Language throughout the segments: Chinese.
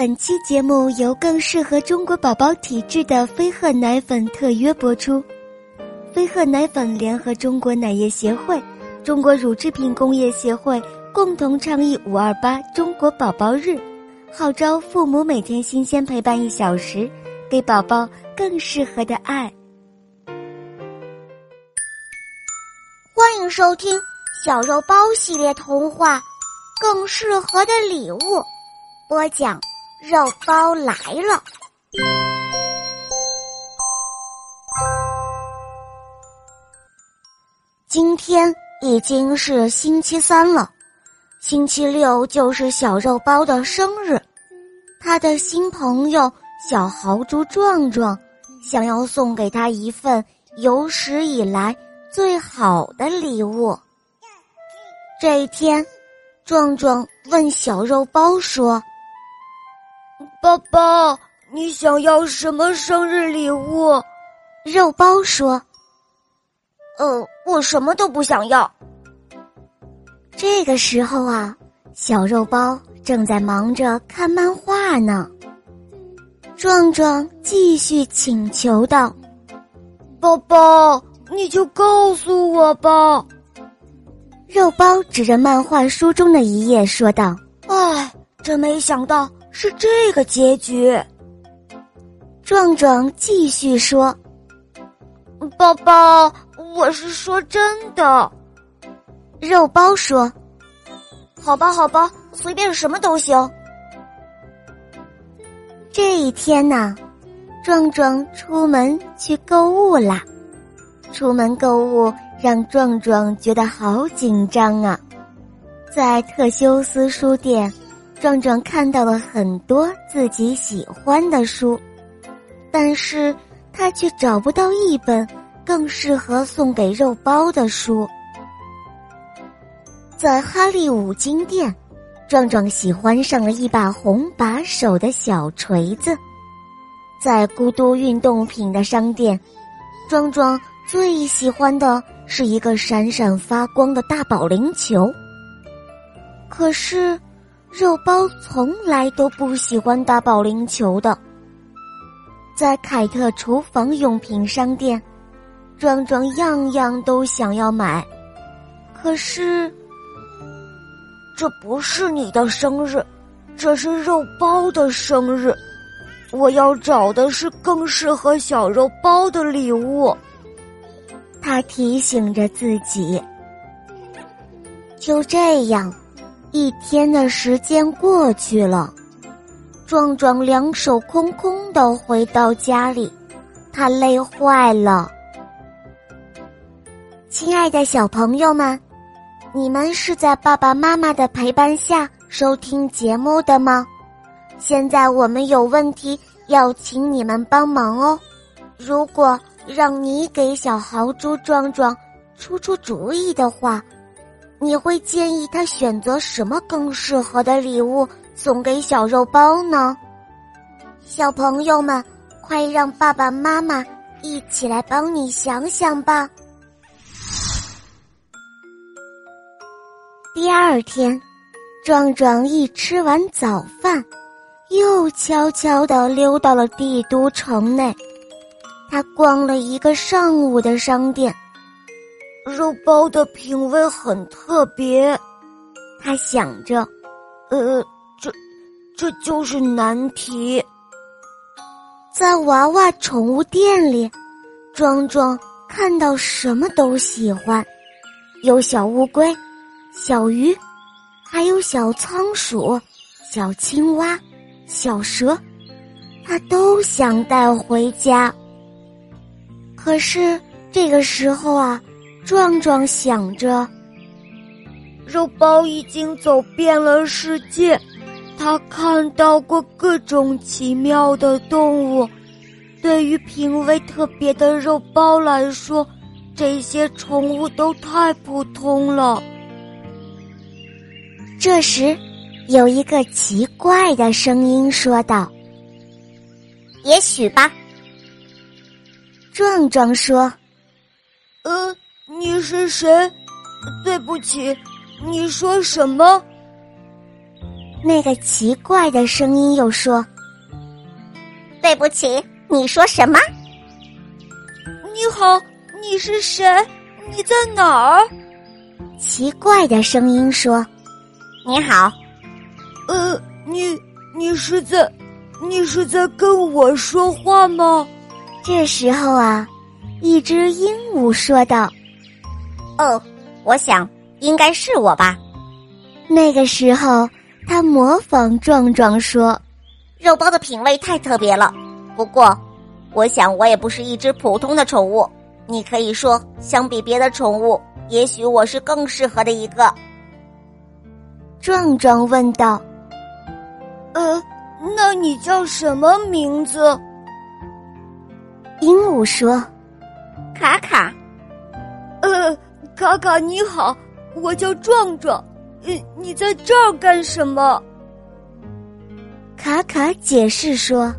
本期节目由更适合中国宝宝体质的飞鹤奶粉特约播出。飞鹤奶粉联合中国奶业协会、中国乳制品工业协会共同倡议“五二八中国宝宝日”，号召父母每天新鲜陪伴一小时，给宝宝更适合的爱。欢迎收听小肉包系列童话《更适合的礼物》，播讲。肉包来了。今天已经是星期三了，星期六就是小肉包的生日。他的新朋友小豪猪壮壮想要送给他一份有史以来最好的礼物。这一天，壮壮问小肉包说。爸爸，你想要什么生日礼物？肉包说：“呃，我什么都不想要。”这个时候啊，小肉包正在忙着看漫画呢。壮壮继续请求道：“宝宝，你就告诉我吧。”肉包指着漫画书中的一页说道：“哎，真没想到。”是这个结局。壮壮继续说：“宝宝，我是说真的。”肉包说：“好吧，好吧，随便什么都行。”这一天呢，壮壮出门去购物啦。出门购物让壮壮觉得好紧张啊，在特修斯书店。壮壮看到了很多自己喜欢的书，但是他却找不到一本更适合送给肉包的书。在哈利五金店，壮壮喜欢上了一把红把手的小锤子。在咕嘟运动品的商店，壮壮最喜欢的是一个闪闪发光的大保龄球。可是。肉包从来都不喜欢打保龄球的。在凯特厨房用品商店，壮壮样样都想要买，可是这不是你的生日，这是肉包的生日，我要找的是更适合小肉包的礼物。他提醒着自己。就这样。一天的时间过去了，壮壮两手空空的回到家里，他累坏了。亲爱的小朋友们，你们是在爸爸妈妈的陪伴下收听节目的吗？现在我们有问题要请你们帮忙哦。如果让你给小豪猪壮壮出出主意的话。你会建议他选择什么更适合的礼物送给小肉包呢？小朋友们，快让爸爸妈妈一起来帮你想想吧。第二天，壮壮一吃完早饭，又悄悄地溜到了帝都城内。他逛了一个上午的商店。肉包的品味很特别，他想着，呃，这这就是难题。在娃娃宠物店里，壮壮看到什么都喜欢，有小乌龟、小鱼，还有小仓鼠、小青蛙、小蛇，他都想带回家。可是这个时候啊。壮壮想着，肉包已经走遍了世界，他看到过各种奇妙的动物。对于品味特别的肉包来说，这些宠物都太普通了。这时，有一个奇怪的声音说道：“也许吧。”壮壮说：“呃。”你是谁？对不起，你说什么？那个奇怪的声音又说：“对不起，你说什么？你好，你是谁？你在哪儿？”奇怪的声音说：“你好，呃，你你是在你是在跟我说话吗？”这时候啊，一只鹦鹉说道：“哦，我想应该是我吧。”那个时候。他模仿壮壮说：“肉包的品味太特别了。不过，我想我也不是一只普通的宠物。你可以说，相比别的宠物，也许我是更适合的一个。”壮壮问道：“呃，那你叫什么名字？”鹦鹉说：“卡卡。”呃，卡卡你好，我叫壮壮。你你在这儿干什么？卡卡解释说：“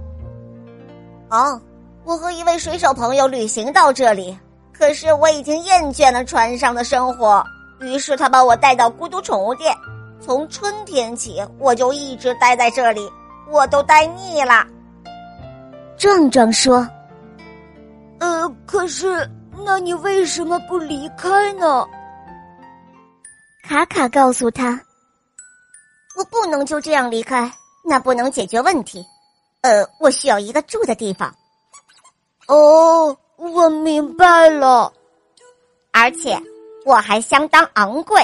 哦，我和一位水手朋友旅行到这里，可是我已经厌倦了船上的生活，于是他把我带到孤独宠物店。从春天起，我就一直待在这里，我都待腻了。”壮壮说：“呃，可是，那你为什么不离开呢？”卡卡告诉他：“我不能就这样离开，那不能解决问题。呃，我需要一个住的地方。”哦，我明白了，而且我还相当昂贵。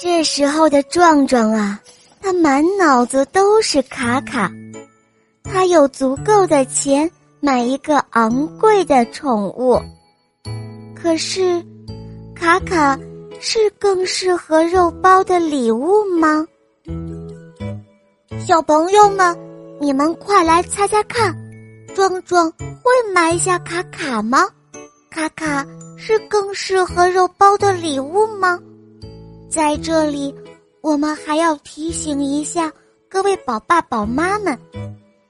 这时候的壮壮啊，他满脑子都是卡卡，他有足够的钱买一个昂贵的宠物，可是。卡卡是更适合肉包的礼物吗？小朋友们，你们快来猜猜看，壮壮会买下卡卡吗？卡卡是更适合肉包的礼物吗？在这里，我们还要提醒一下各位宝爸宝妈们：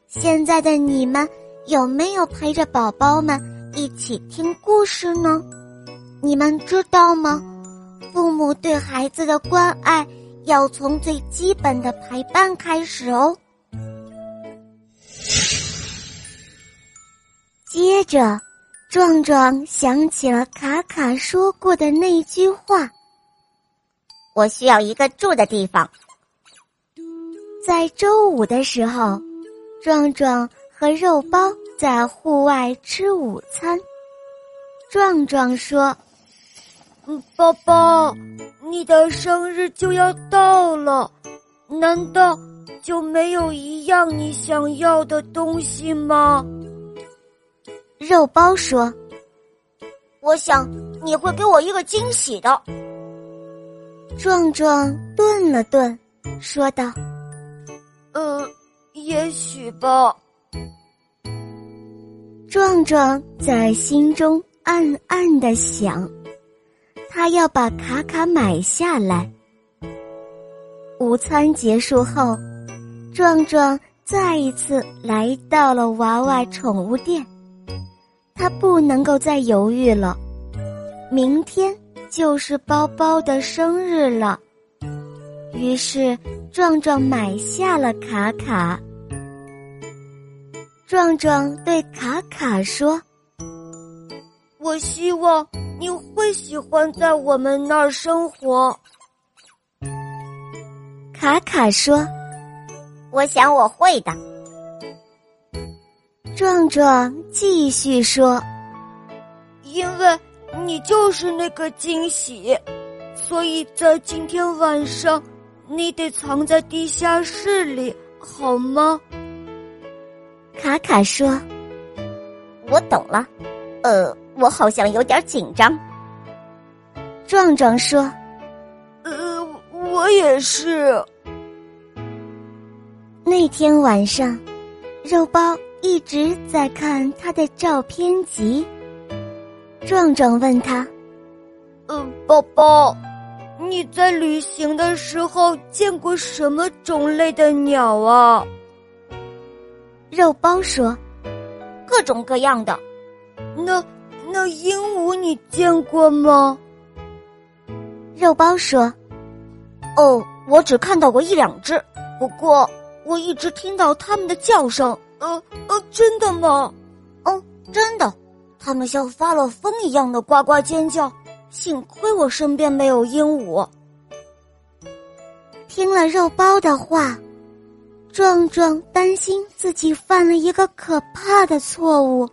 现在的你们有没有陪着宝宝们一起听故事呢？你们知道吗？父母对孩子的关爱要从最基本的陪伴开始哦。接着，壮壮想起了卡卡说过的那句话：“我需要一个住的地方。”在周五的时候，壮壮和肉包在户外吃午餐。壮壮说。嗯，宝宝，你的生日就要到了，难道就没有一样你想要的东西吗？肉包说：“我想你会给我一个惊喜的。”壮壮顿了顿，说道：“呃，也许吧。”壮壮在心中暗暗的想。他要把卡卡买下来。午餐结束后，壮壮再一次来到了娃娃宠物店。他不能够再犹豫了，明天就是包包的生日了。于是，壮壮买下了卡卡。壮壮对卡卡说：“我希望。”你会喜欢在我们那儿生活？卡卡说：“我想我会的。”壮壮继续说：“因为你就是那个惊喜，所以在今天晚上你得藏在地下室里，好吗？”卡卡说：“我懂了。”呃。我好像有点紧张。壮壮说：“呃，我也是。”那天晚上，肉包一直在看他的照片集。壮壮问他：“呃，宝宝，你在旅行的时候见过什么种类的鸟啊？”肉包说：“各种各样的。”那。那鹦鹉你见过吗？肉包说：“哦，我只看到过一两只，不过我一直听到它们的叫声。呃呃，真的吗？哦，真的，它们像发了疯一样的呱呱尖叫。幸亏我身边没有鹦鹉。听了肉包的话，壮壮担心自己犯了一个可怕的错误。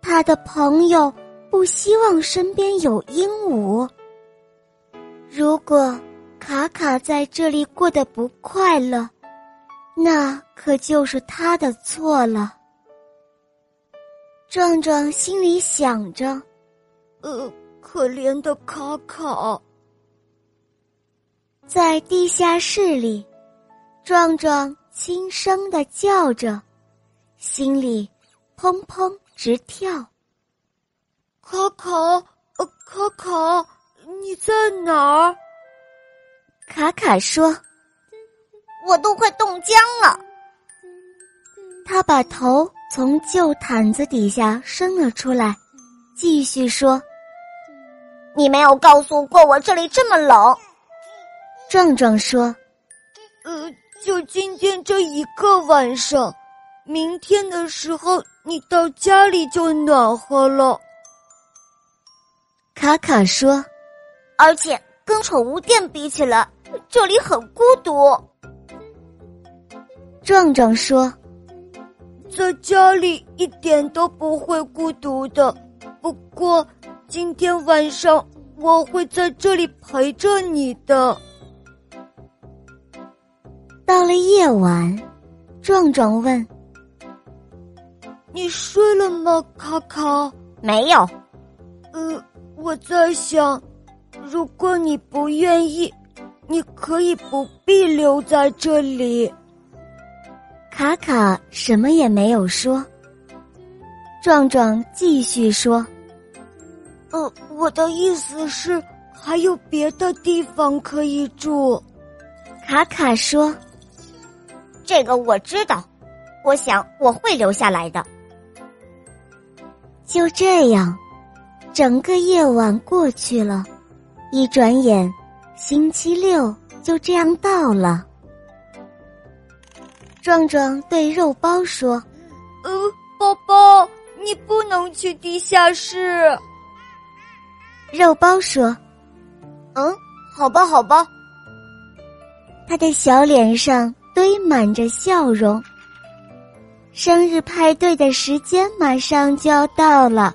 他的朋友不希望身边有鹦鹉。如果卡卡在这里过得不快乐，那可就是他的错了。壮壮心里想着：“呃，可怜的卡卡。”在地下室里，壮壮轻声的叫着，心里砰砰直跳。卡卡，呃，卡卡，你在哪儿？卡卡说：“我都快冻僵了。”他把头从旧毯子底下伸了出来，继续说：“你没有告诉过我这里这么冷。”壮壮说：“呃，就今天这一个晚上，明天的时候你到家里就暖和了。”卡卡说：“而且跟宠物店比起来，这里很孤独。”壮壮说：“在家里一点都不会孤独的，不过今天晚上我会在这里陪着你的。”到了夜晚，壮壮问：“你睡了吗，卡卡？”“没有。”“呃，我在想，如果你不愿意，你可以不必留在这里。”卡卡什么也没有说。壮壮继续说：“呃，我的意思是，还有别的地方可以住。”卡卡说。这个我知道，我想我会留下来的。就这样，整个夜晚过去了，一转眼，星期六就这样到了。壮壮对肉包说：“呃，宝宝，你不能去地下室。”肉包说：“嗯，好吧，好吧。”他的小脸上。堆满着笑容。生日派对的时间马上就要到了，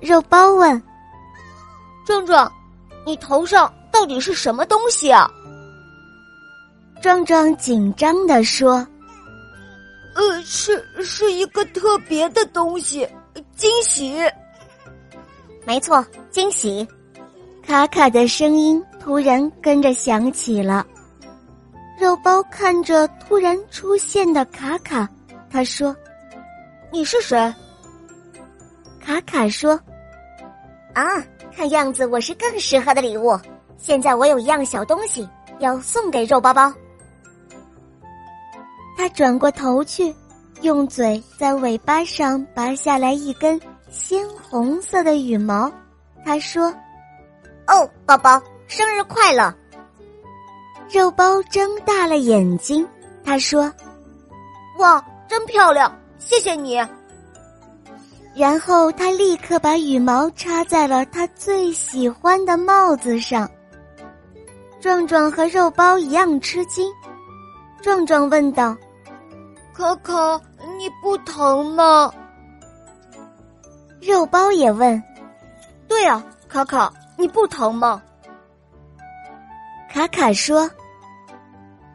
肉包问：“壮壮，你头上到底是什么东西啊？”壮壮紧张的说：“呃，是是一个特别的东西，惊喜。”没错，惊喜。卡卡的声音突然跟着响起了。肉包看着突然出现的卡卡，他说：“你是谁？”卡卡说：“啊，看样子我是更适合的礼物。现在我有一样小东西要送给肉包包。”他转过头去，用嘴在尾巴上拔下来一根鲜红色的羽毛。他说：“哦，宝宝，生日快乐！”肉包睁大了眼睛，他说：“哇，真漂亮，谢谢你。”然后他立刻把羽毛插在了他最喜欢的帽子上。壮壮和肉包一样吃惊。壮壮问道：“可可，你不疼吗？”肉包也问：“对啊，卡卡，你不疼吗？”卡卡说：“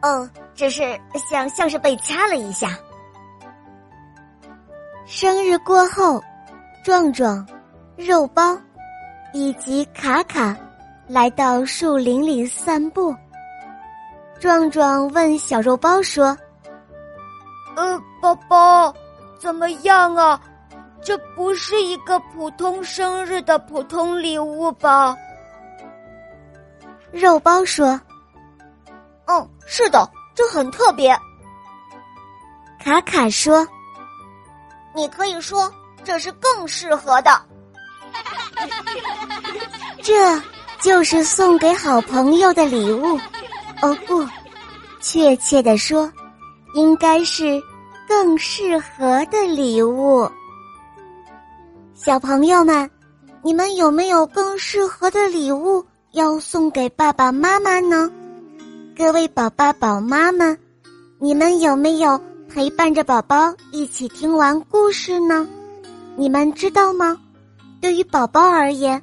嗯，只是像像是被掐了一下。”生日过后，壮壮、肉包以及卡卡来到树林里散步。壮壮问小肉包说：“呃，宝宝，怎么样啊？这不是一个普通生日的普通礼物吧？”肉包说：“嗯，是的，这很特别。”卡卡说：“你可以说这是更适合的。”这就是送给好朋友的礼物。哦不，确切的说，应该是更适合的礼物。小朋友们，你们有没有更适合的礼物要送给爸爸妈妈呢？各位宝爸宝妈们，你们有没有陪伴着宝宝一起听完故事呢？你们知道吗？对于宝宝而言，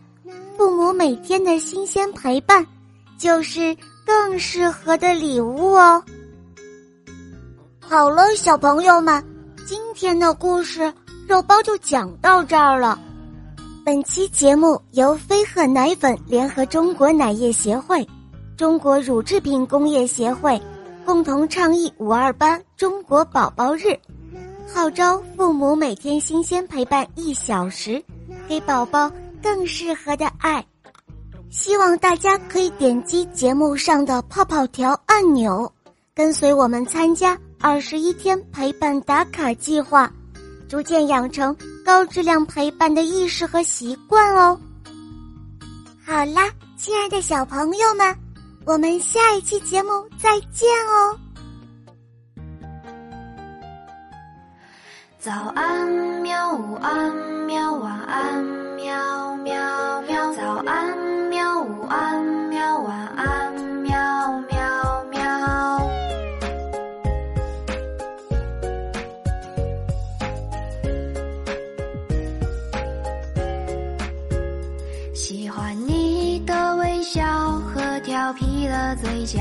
父母每天的新鲜陪伴，就是更适合的礼物哦。好了，小朋友们，今天的故事肉包就讲到这儿了。本期节目由飞鹤奶粉联合中国奶业协会。中国乳制品工业协会共同倡议“五二八”中国宝宝日，号召父母每天新鲜陪伴一小时，给宝宝更适合的爱。希望大家可以点击节目上的泡泡条按钮，跟随我们参加二十一天陪伴打卡计划，逐渐养成高质量陪伴的意识和习惯哦。好啦，亲爱的小朋友们。我们下一期节目再见哦！早安喵，午安喵，晚安喵喵喵。早安一角，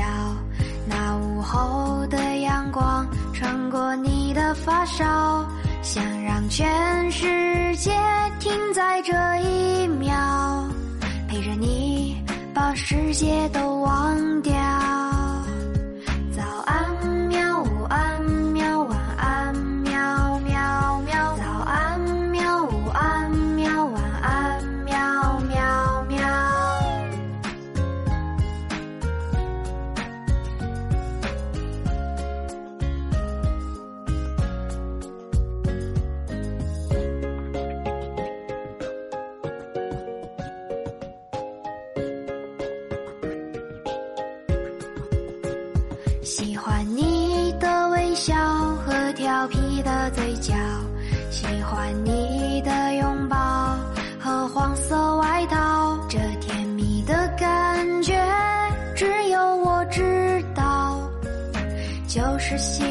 那午后的阳光穿过你的发梢，想让全世界停在这一秒，陪着你把世界都忘掉。喜欢你的微笑和调皮的嘴角，喜欢你的拥抱和黄色外套，这甜蜜的感觉只有我知道，就是喜。